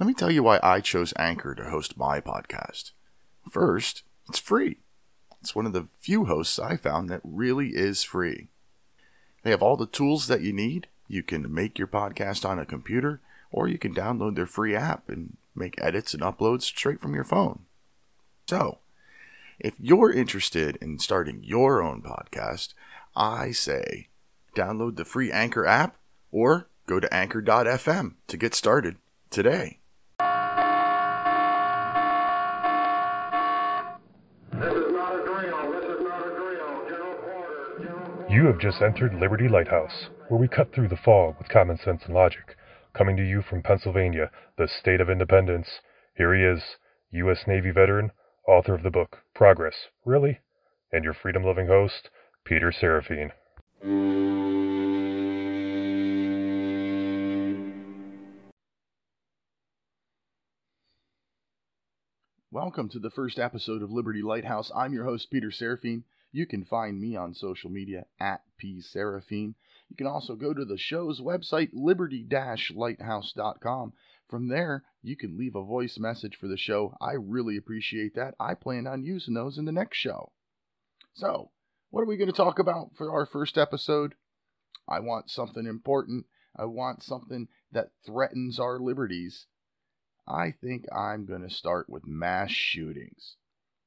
Let me tell you why I chose Anchor to host my podcast. First, it's free. It's one of the few hosts I found that really is free. They have all the tools that you need. You can make your podcast on a computer, or you can download their free app and make edits and uploads straight from your phone. So, if you're interested in starting your own podcast, I say download the free Anchor app or go to anchor.fm to get started today. You have just entered Liberty Lighthouse, where we cut through the fog with common sense and logic. Coming to you from Pennsylvania, the state of independence, here he is, U.S. Navy veteran, author of the book Progress, Really? And your freedom loving host, Peter Serefine. Welcome to the first episode of Liberty Lighthouse. I'm your host, Peter Serefine. You can find me on social media at pserefine. You can also go to the show's website, liberty-lighthouse.com. From there, you can leave a voice message for the show. I really appreciate that. I plan on using those in the next show. So, what are we going to talk about for our first episode? I want something important. I want something that threatens our liberties. I think I'm going to start with mass shootings.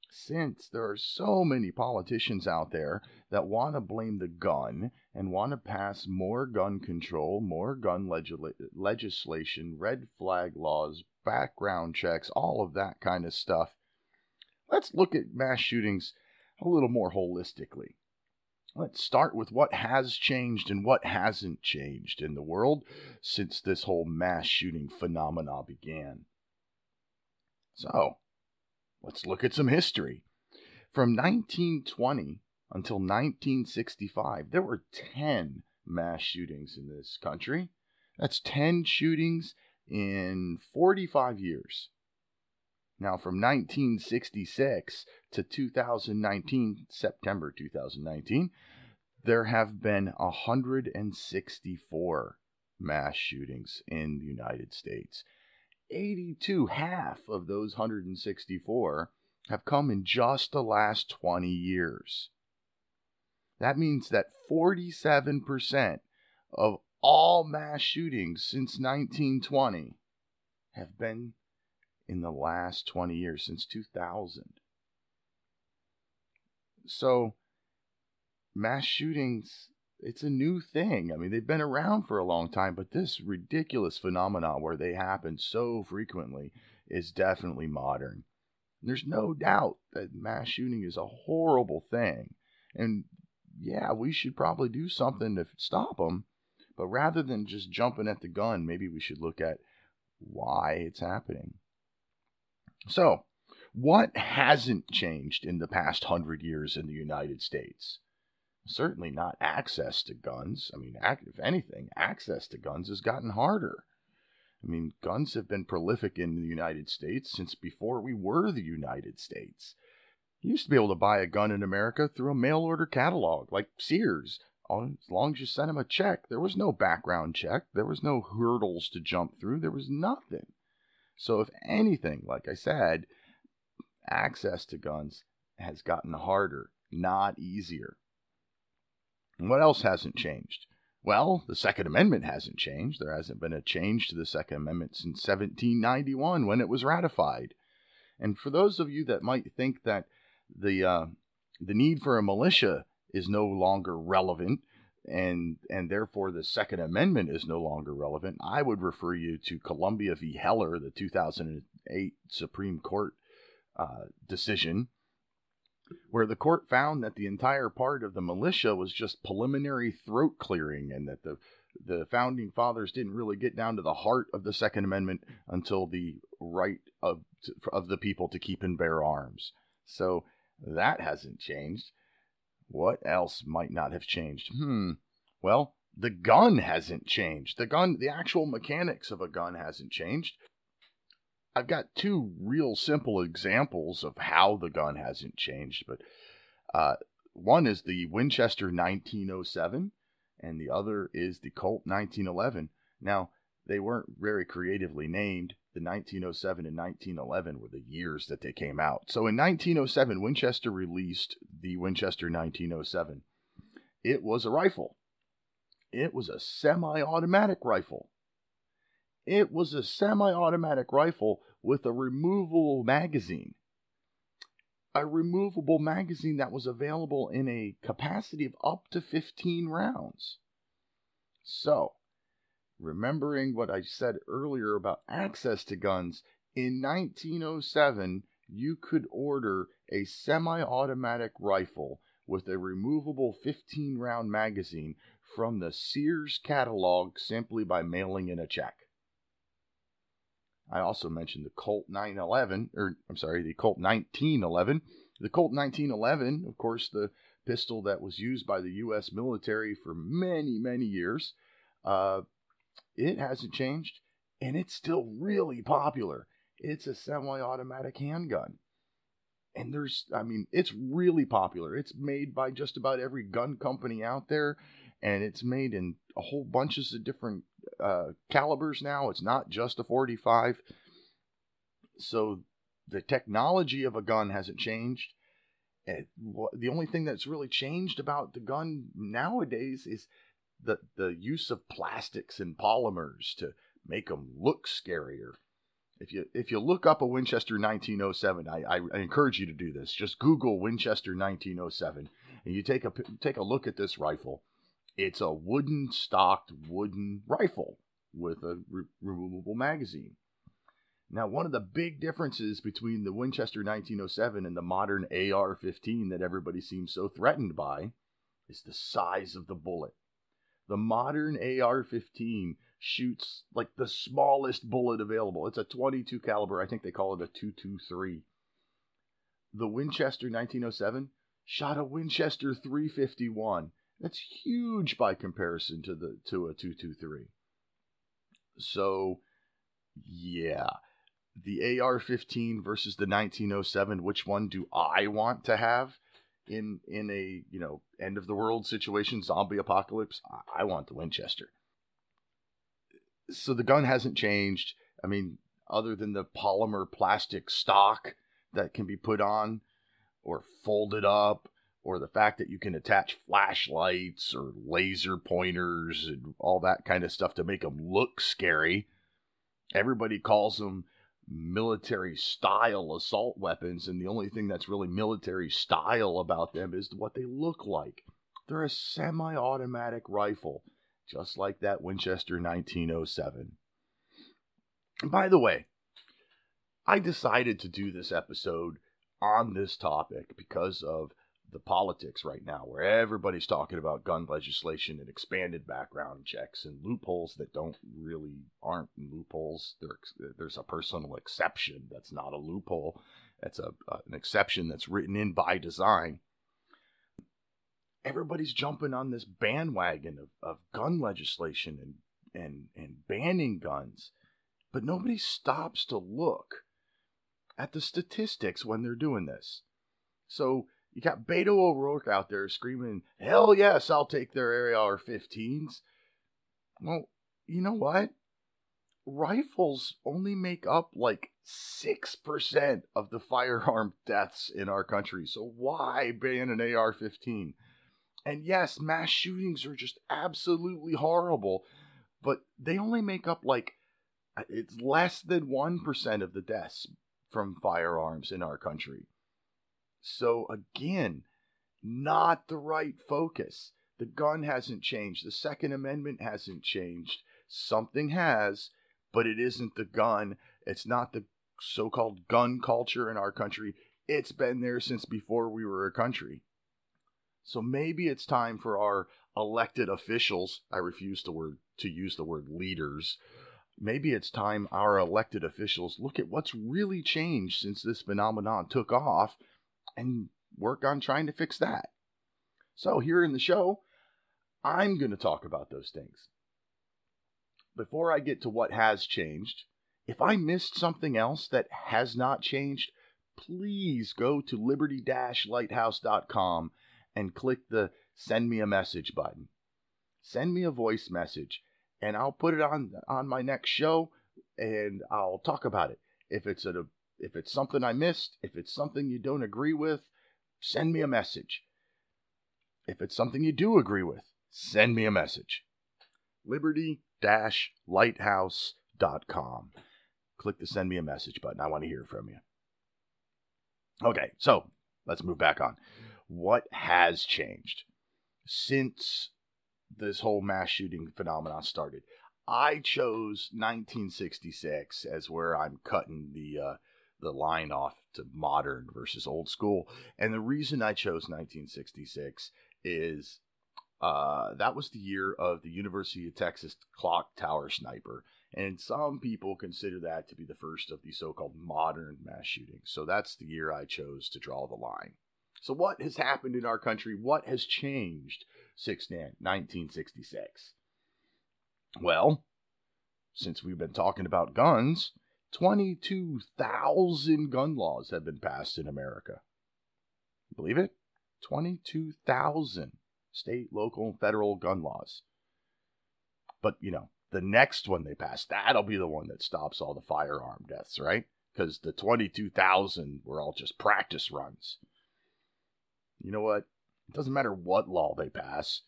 Since there are so many politicians out there that want to blame the gun and want to pass more gun control, more gun legisla- legislation, red flag laws, background checks, all of that kind of stuff, let's look at mass shootings a little more holistically. Let's start with what has changed and what hasn't changed in the world since this whole mass shooting phenomena began. So, let's look at some history. From 1920 until 1965, there were 10 mass shootings in this country. That's 10 shootings in 45 years. Now, from 1966 to 2019, September 2019, there have been 164 mass shootings in the United States. 82, half of those 164, have come in just the last 20 years. That means that 47% of all mass shootings since 1920 have been in the last 20 years, since 2000. So, mass shootings, it's a new thing. I mean, they've been around for a long time, but this ridiculous phenomenon where they happen so frequently is definitely modern. There's no doubt that mass shooting is a horrible thing. And yeah, we should probably do something to stop them. But rather than just jumping at the gun, maybe we should look at why it's happening. So, what hasn't changed in the past hundred years in the United States? Certainly not access to guns. I mean, if anything, access to guns has gotten harder. I mean, guns have been prolific in the United States since before we were the United States. You used to be able to buy a gun in America through a mail order catalog like Sears. As long as you sent them a check, there was no background check, there was no hurdles to jump through, there was nothing. So, if anything, like I said, access to guns has gotten harder, not easier. What else hasn't changed? Well, the Second Amendment hasn't changed. There hasn't been a change to the Second Amendment since 1791 when it was ratified. And for those of you that might think that the uh, the need for a militia is no longer relevant and and therefore the Second Amendment is no longer relevant, I would refer you to Columbia v. Heller, the 2008 Supreme Court uh, decision, where the court found that the entire part of the militia was just preliminary throat clearing and that the the founding fathers didn't really get down to the heart of the second amendment until the right of of the people to keep and bear arms. So that hasn't changed. What else might not have changed? Hmm. Well the gun hasn't changed. The gun the actual mechanics of a gun hasn't changed I've got two real simple examples of how the gun hasn't changed, but uh, one is the Winchester 1907, and the other is the Colt 1911. Now, they weren't very creatively named. the 1907 and 1911 were the years that they came out. So in 1907, Winchester released the Winchester 1907. It was a rifle. It was a semi automatic rifle. It was a semi automatic rifle with a removable magazine. A removable magazine that was available in a capacity of up to 15 rounds. So, remembering what I said earlier about access to guns, in 1907, you could order a semi automatic rifle with a removable 15 round magazine from the Sears catalog simply by mailing in a check. I also mentioned the Colt 911, or I'm sorry, the Colt 1911. The Colt 1911, of course, the pistol that was used by the U.S. military for many, many years. Uh, it hasn't changed, and it's still really popular. It's a semi automatic handgun. And there's, I mean, it's really popular. It's made by just about every gun company out there, and it's made in a whole bunches of different uh, calibers now. It's not just a 45. So the technology of a gun hasn't changed. The only thing that's really changed about the gun nowadays is the the use of plastics and polymers to make them look scarier. If you if you look up a Winchester 1907, I, I, I encourage you to do this. Just Google Winchester 1907, and you take a take a look at this rifle. It's a wooden stocked wooden rifle with a re- removable magazine. Now, one of the big differences between the Winchester 1907 and the modern AR 15 that everybody seems so threatened by is the size of the bullet. The modern AR 15 shoots like the smallest bullet available. It's a 22 caliber. I think they call it a 223. The Winchester 1907 shot a Winchester 351. That's huge by comparison to the to a 223. So, yeah, the AR-15 versus the 1907. Which one do I want to have in in a you know end of the world situation, zombie apocalypse? I want the Winchester. So the gun hasn't changed. I mean, other than the polymer plastic stock that can be put on or folded up or the fact that you can attach flashlights or laser pointers and all that kind of stuff to make them look scary. Everybody calls them military style assault weapons, and the only thing that's really military style about them is what they look like. They're a semi automatic rifle, just like that Winchester 1907. by the way, I decided to do this episode on this topic because of the politics right now, where everybody's talking about gun legislation and expanded background checks and loopholes that don't really aren't loopholes. there's a personal exception that's not a loophole. That's a, an exception that's written in by design. Everybody's jumping on this bandwagon of, of gun legislation and, and, and banning guns, but nobody stops to look at the statistics when they're doing this. So you got Beto O'Rourke out there screaming, hell yes, I'll take their AR 15s. Well, you know what? Rifles only make up like 6% of the firearm deaths in our country. So why ban an AR 15? And yes, mass shootings are just absolutely horrible, but they only make up like it's less than 1% of the deaths from firearms in our country. So again, not the right focus. The gun hasn't changed. The Second Amendment hasn't changed. Something has, but it isn't the gun. It's not the so called gun culture in our country. It's been there since before we were a country. So maybe it's time for our elected officials, I refuse to word to use the word leaders. Maybe it's time our elected officials look at what's really changed since this phenomenon took off and work on trying to fix that. So, here in the show, I'm going to talk about those things. Before I get to what has changed, if I missed something else that has not changed, please go to liberty lighthouse.com and click the send me a message button. Send me a voice message and I'll put it on on my next show and I'll talk about it. If it's a if it's something I missed, if it's something you don't agree with, send me a message. If it's something you do agree with, send me a message. Liberty lighthouse.com. Click the send me a message button. I want to hear from you. Okay, so let's move back on. What has changed since this whole mass shooting phenomenon started? I chose 1966 as where I'm cutting the uh, the line off to modern versus old school, and the reason I chose 1966 is uh, that was the year of the University of Texas clock tower sniper. And some people consider that to be the first of the so called modern mass shootings. So that's the year I chose to draw the line. So, what has happened in our country? What has changed since 1966? Well, since we've been talking about guns, 22,000 gun laws have been passed in America. Believe it? 22,000 state, local, and federal gun laws. But, you know, the next one they pass, that'll be the one that stops all the firearm deaths, right? Because the 22,000 were all just practice runs. You know what? It doesn't matter what law they pass,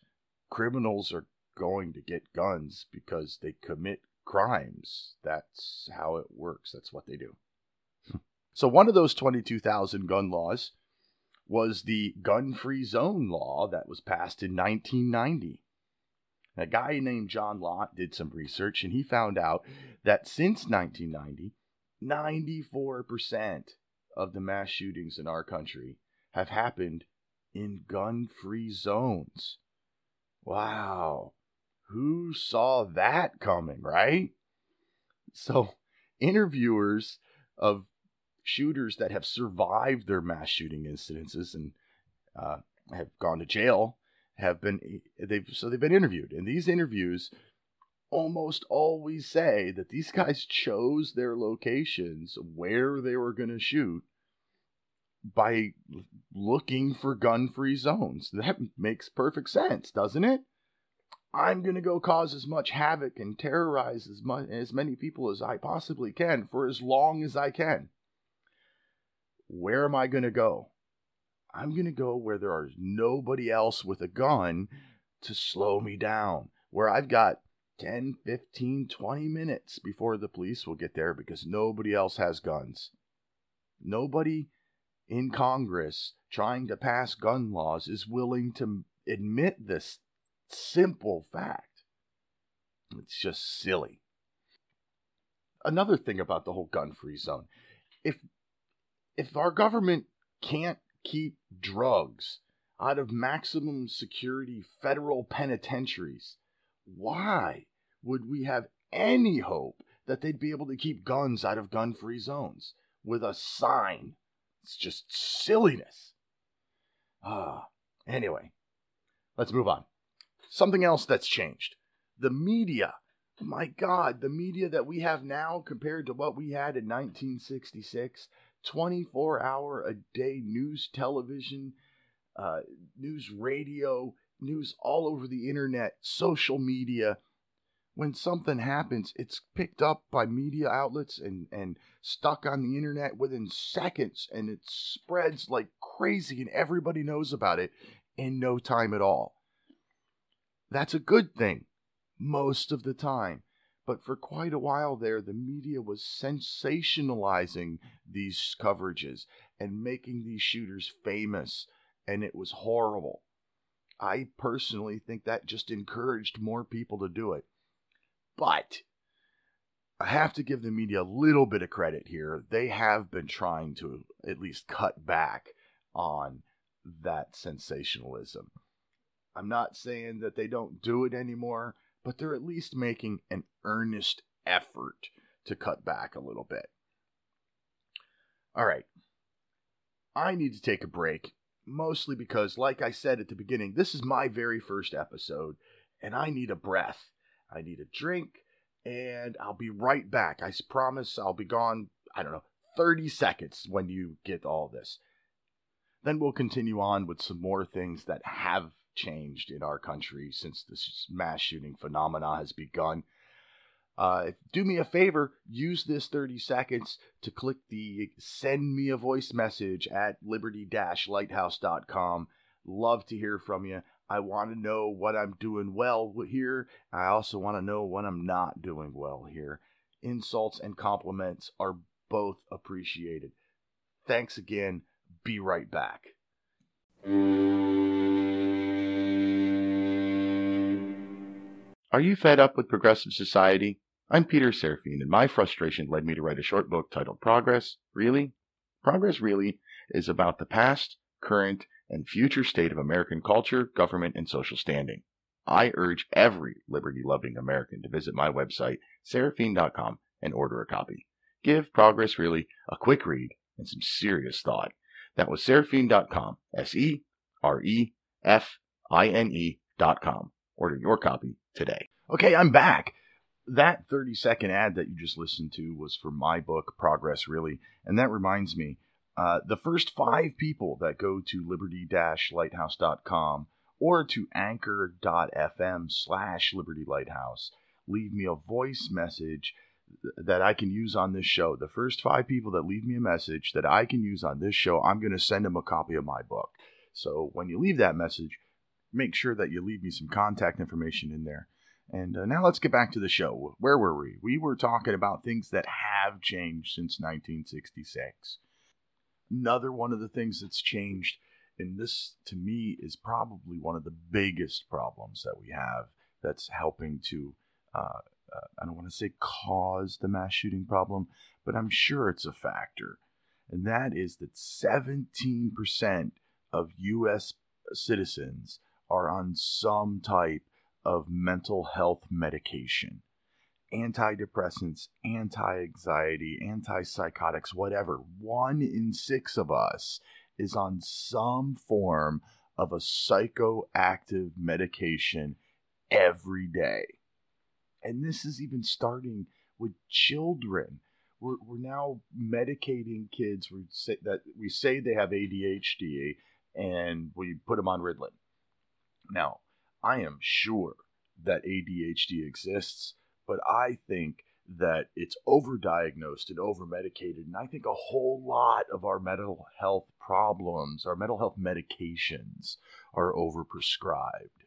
criminals are going to get guns because they commit crimes. That's how it works. That's what they do. so, one of those 22,000 gun laws was the gun free zone law that was passed in 1990. A guy named John Lott did some research and he found out that since 1990, 94% of the mass shootings in our country have happened in gun free zones. Wow. Who saw that coming, right? So, interviewers of shooters that have survived their mass shooting incidences and uh, have gone to jail have been they've so they've been interviewed. And these interviews almost always say that these guys chose their locations where they were going to shoot by looking for gun-free zones. That makes perfect sense doesn't it i'm going to go cause as much havoc and terrorize as as many people as i possibly can for as long as i can where am I going to go? I'm going to go where there is nobody else with a gun to slow me down, where I've got 10, 15, 20 minutes before the police will get there because nobody else has guns. Nobody in Congress trying to pass gun laws is willing to admit this simple fact. It's just silly. Another thing about the whole gun free zone if if our government can't keep drugs out of maximum security federal penitentiaries, why would we have any hope that they'd be able to keep guns out of gun free zones with a sign? It's just silliness. Ah, anyway, let's move on. Something else that's changed the media. My God, the media that we have now compared to what we had in 1966 24 hour a day news television, uh, news radio, news all over the internet, social media. When something happens, it's picked up by media outlets and, and stuck on the internet within seconds, and it spreads like crazy, and everybody knows about it in no time at all. That's a good thing most of the time. But for quite a while there, the media was sensationalizing these coverages and making these shooters famous, and it was horrible. I personally think that just encouraged more people to do it. But I have to give the media a little bit of credit here. They have been trying to at least cut back on that sensationalism. I'm not saying that they don't do it anymore, but they're at least making an earnest effort to cut back a little bit. All right. I need to take a break, mostly because, like I said at the beginning, this is my very first episode, and I need a breath. I need a drink, and I'll be right back. I promise I'll be gone, I don't know, 30 seconds when you get all this. Then we'll continue on with some more things that have changed in our country since this mass shooting phenomena has begun. Uh, do me a favor, use this 30 seconds to click the send me a voice message at liberty lighthouse.com. Love to hear from you. I want to know what I'm doing well here. I also want to know what I'm not doing well here. Insults and compliments are both appreciated. Thanks again. Be right back. Are you fed up with progressive society? I'm Peter Serefine, and my frustration led me to write a short book titled Progress, Really? Progress, Really is about the past, current, and future state of American culture, government, and social standing. I urge every liberty loving American to visit my website, serefine.com, and order a copy. Give Progress Really a quick read and some serious thought. That was serefine.com, S E R E F I N E.com. Order your copy today. Okay, I'm back that 30 second ad that you just listened to was for my book, Progress Really. And that reminds me uh, the first five people that go to liberty lighthouse.com or to anchor.fm slash liberty lighthouse leave me a voice message that I can use on this show. The first five people that leave me a message that I can use on this show, I'm going to send them a copy of my book. So when you leave that message, make sure that you leave me some contact information in there. And uh, now let's get back to the show. Where were we? We were talking about things that have changed since 1966. Another one of the things that's changed, and this to me is probably one of the biggest problems that we have that's helping to, uh, uh, I don't want to say cause the mass shooting problem, but I'm sure it's a factor. And that is that 17% of U.S. citizens are on some type of mental health medication antidepressants, anti anxiety, antipsychotics, whatever. One in six of us is on some form of a psychoactive medication every day. And this is even starting with children. We're, we're now medicating kids we say, that we say they have ADHD and we put them on Ritalin. Now, I am sure that ADHD exists, but I think that it's overdiagnosed and overmedicated. And I think a whole lot of our mental health problems, our mental health medications, are overprescribed.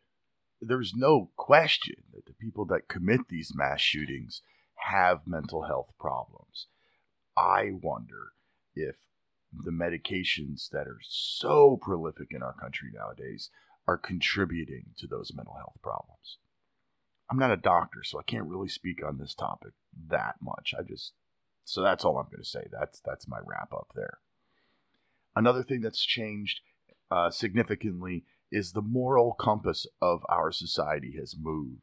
There's no question that the people that commit these mass shootings have mental health problems. I wonder if the medications that are so prolific in our country nowadays are contributing to those mental health problems. I'm not a doctor, so I can't really speak on this topic that much. I just so that's all I'm going to say. That's that's my wrap up there. Another thing that's changed uh, significantly is the moral compass of our society has moved.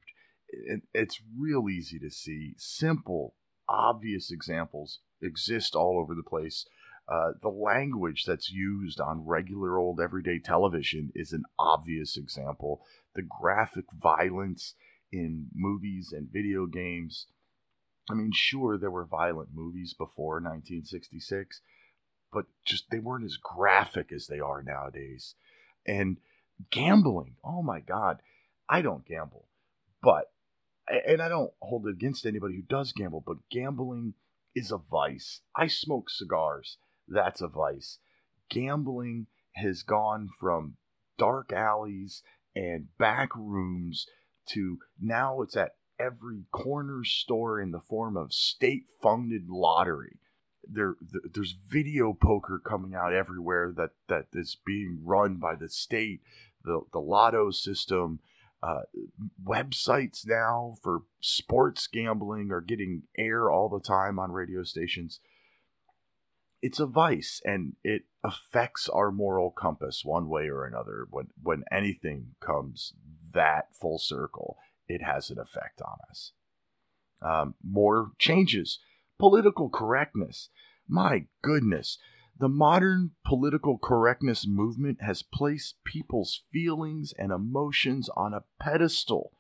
It, it's real easy to see simple, obvious examples exist all over the place uh, the language that's used on regular old everyday television is an obvious example. The graphic violence in movies and video games. I mean, sure, there were violent movies before 1966, but just they weren't as graphic as they are nowadays. And gambling, oh my God, I don't gamble, but, and I don't hold it against anybody who does gamble, but gambling is a vice. I smoke cigars that's a vice. Gambling has gone from dark alleys and back rooms to now it's at every corner store in the form of state funded lottery. There, there's video poker coming out everywhere that, that is being run by the state, the, the lotto system. Uh, websites now for sports gambling are getting air all the time on radio stations it's a vice and it affects our moral compass one way or another. When when anything comes that full circle it has an effect on us. Um, more changes. Political correctness. My goodness. The modern political correctness movement has placed people's feelings and emotions on a pedestal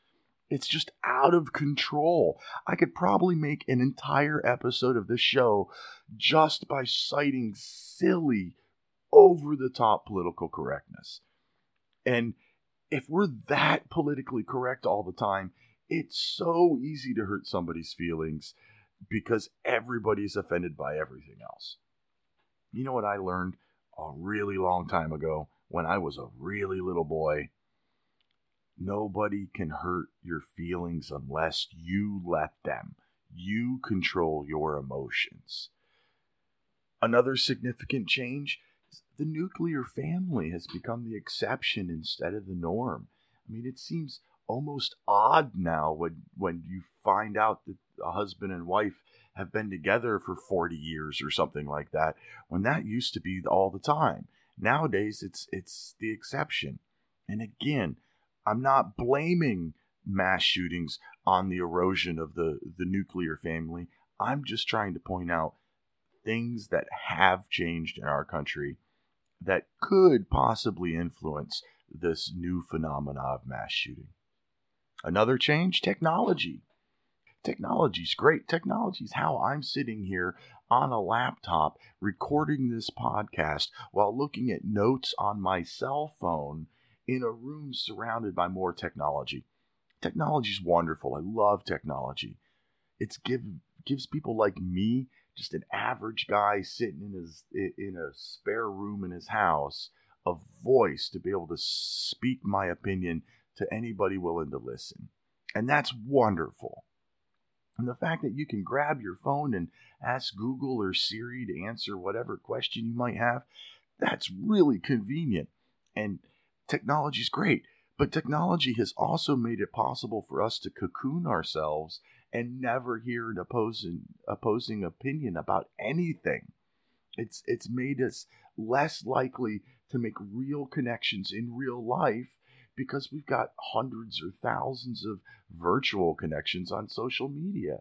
it's just out of control. I could probably make an entire episode of this show just by citing silly, over the top political correctness. And if we're that politically correct all the time, It's so easy to hurt somebody's feelings because everybody's offended by everything else. You know what I learned a really long time ago when I was a really little boy? Nobody can hurt your feelings unless you let them. You control your emotions. Another significant change is the nuclear family has become the exception instead of the norm. I mean, it seems almost odd now when when you find out that a husband and wife have been together for 40 years or something like that when that used to be all the time nowadays it's it's the exception and again i'm not blaming mass shootings on the erosion of the the nuclear family i'm just trying to point out things that have changed in our country that could possibly influence this new phenomena of mass shooting Another change technology. Technology's great. Technology's how I'm sitting here on a laptop recording this podcast while looking at notes on my cell phone in a room surrounded by more technology. Technology is wonderful. I love technology. It's give gives people like me, just an average guy sitting in his in a spare room in his house, a voice to be able to speak my opinion to anybody willing to listen. And that's wonderful. And the fact that you can grab your phone and ask Google or Siri to answer whatever question you might have, that's really convenient. And technology is great. But technology has also made it possible for us to cocoon ourselves and never hear an opposing opposing opinion about anything. It's it's made us less likely to make real connections in real life because we've got hundreds or thousands of virtual connections on social media.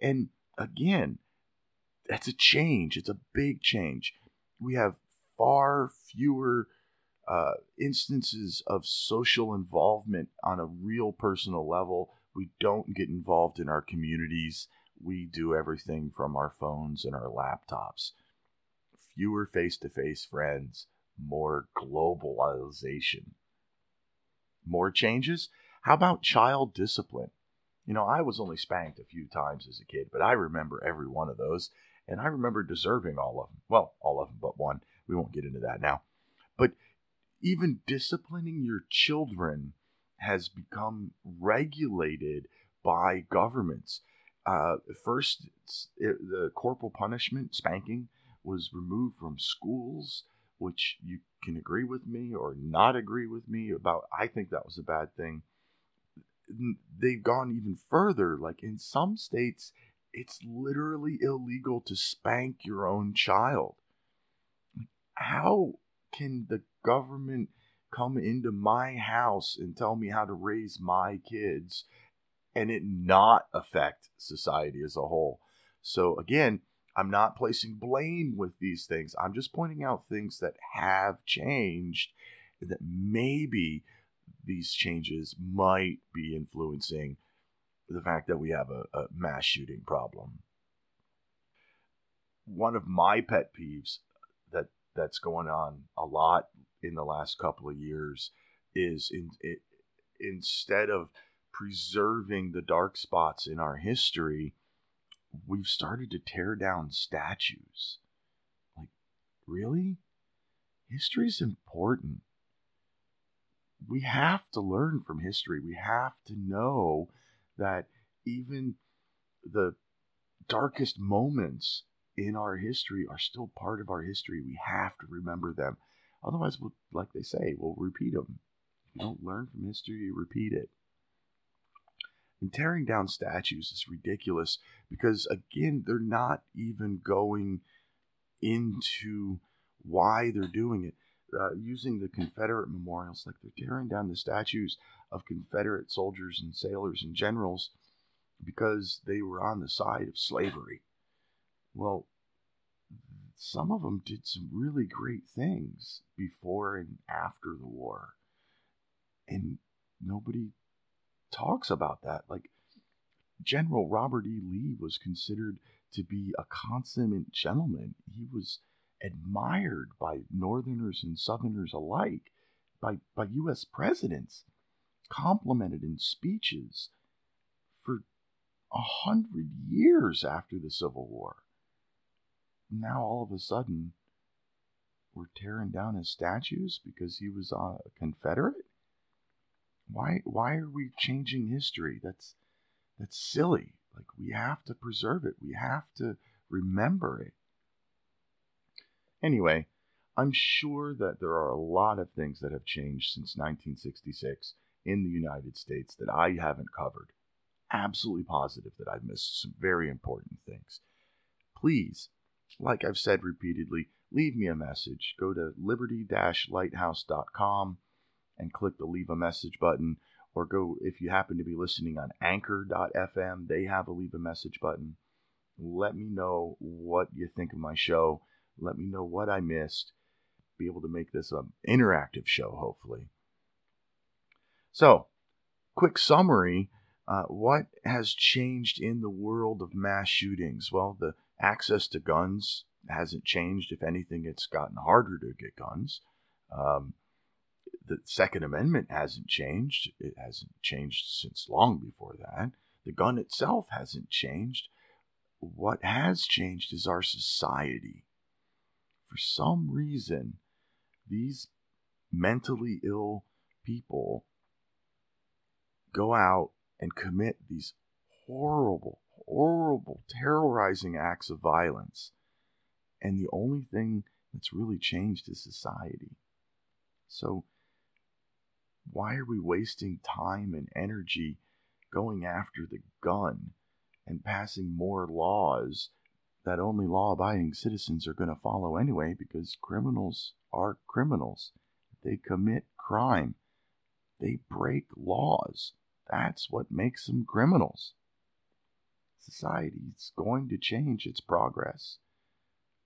And again, that's a change. It's a big change. We have far fewer uh, instances of social involvement on a real personal level. We don't get involved in our communities. We do everything from our phones and our laptops. Fewer face to face friends, more globalization more changes? How about child discipline? You know, I was only spanked a few times as a kid, but I remember every one of those, and I remember deserving all of them. Well, all of them but one. We won't get into that now. But even disciplining your children has become regulated by governments. Uh, first, it, the corporal punishment, spanking, was removed from schools which you can agree with me or not agree with me about. I think that was a bad thing. They've gone even further. Like in some states, it's literally illegal to spank your own child. How can the government come into my house and tell me how to raise my kids and it not affect society as a whole? So, again, I'm not placing blame with these things. I'm just pointing out things that have changed that maybe these changes might be influencing the fact that we have a, a mass shooting problem. One of my pet peeves that that's going on a lot in the last couple of years is in it, instead of preserving the dark spots in our history, we've started to tear down statues. Like, really? History is important. We have to learn from history. We have to know that even the darkest moments in our history are still part of our history. We have to remember them. Otherwise, we'll, like they say, we'll repeat them. If you don't learn from history, you repeat it. And tearing down statues is ridiculous because, again, they're not even going into why they're doing it. Uh, using the Confederate memorials, like they're tearing down the statues of Confederate soldiers and sailors and generals because they were on the side of slavery. Well, some of them did some really great things before and after the war. And nobody talks about that. Like General Robert E. Lee was considered to be a consummate gentleman. He was admired by Northerners and Southerners alike, by, by U.S. presidents, complimented in speeches. for a hundred years after the Civil War. Now all of a sudden, we're tearing down his statues because he was uh, a Confederate. Why? Why are we changing history? That's that's silly. Like we have to preserve it. We have to remember it. Anyway, I'm sure that there are a lot of things that have changed since 1966 in the United States that I haven't covered. Absolutely positive that I've missed some very important things. Please, like I've said repeatedly, leave me a message. Go to liberty lighthouse.com and click the leave a message button. Or go, if you happen to be listening on anchor.fm, they have a leave a message button. Let me know what you think of my show. Let me know what I missed. Be able to make this an interactive show, hopefully. So, quick summary uh, what has changed in the world of mass shootings? Well, the access to guns hasn't changed. If anything, it's gotten harder to get guns. Um, the Second Amendment hasn't changed. It hasn't changed since long before that. The gun itself hasn't changed. What has changed is our society. For some reason, these mentally ill people go out and commit these horrible, horrible, terrorizing acts of violence. And the only thing that's really changed is society. So, why are we wasting time and energy going after the gun and passing more laws that only law abiding citizens are going to follow anyway because criminals are criminals? They commit crime, they break laws. That's what makes them criminals. Society is going to change its progress.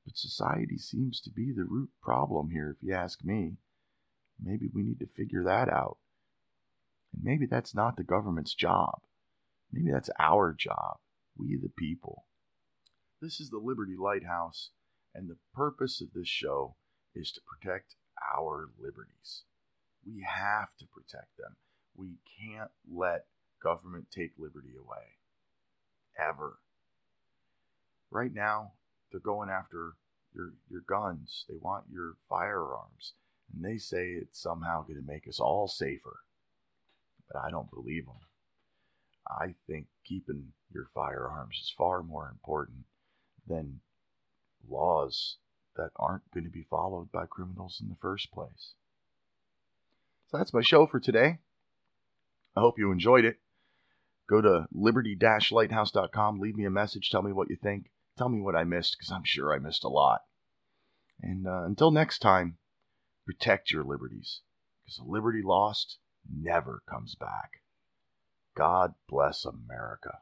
But society seems to be the root problem here, if you ask me. Maybe we need to figure that out. And maybe that's not the government's job. Maybe that's our job, we the people. This is the Liberty Lighthouse, and the purpose of this show is to protect our liberties. We have to protect them. We can't let government take liberty away. Ever. Right now, they're going after your your guns. They want your firearms. And they say it's somehow going to make us all safer. But I don't believe them. I think keeping your firearms is far more important than laws that aren't going to be followed by criminals in the first place. So that's my show for today. I hope you enjoyed it. Go to liberty lighthouse.com, leave me a message, tell me what you think, tell me what I missed, because I'm sure I missed a lot. And uh, until next time, protect your liberties, because a liberty lost never comes back. God bless America.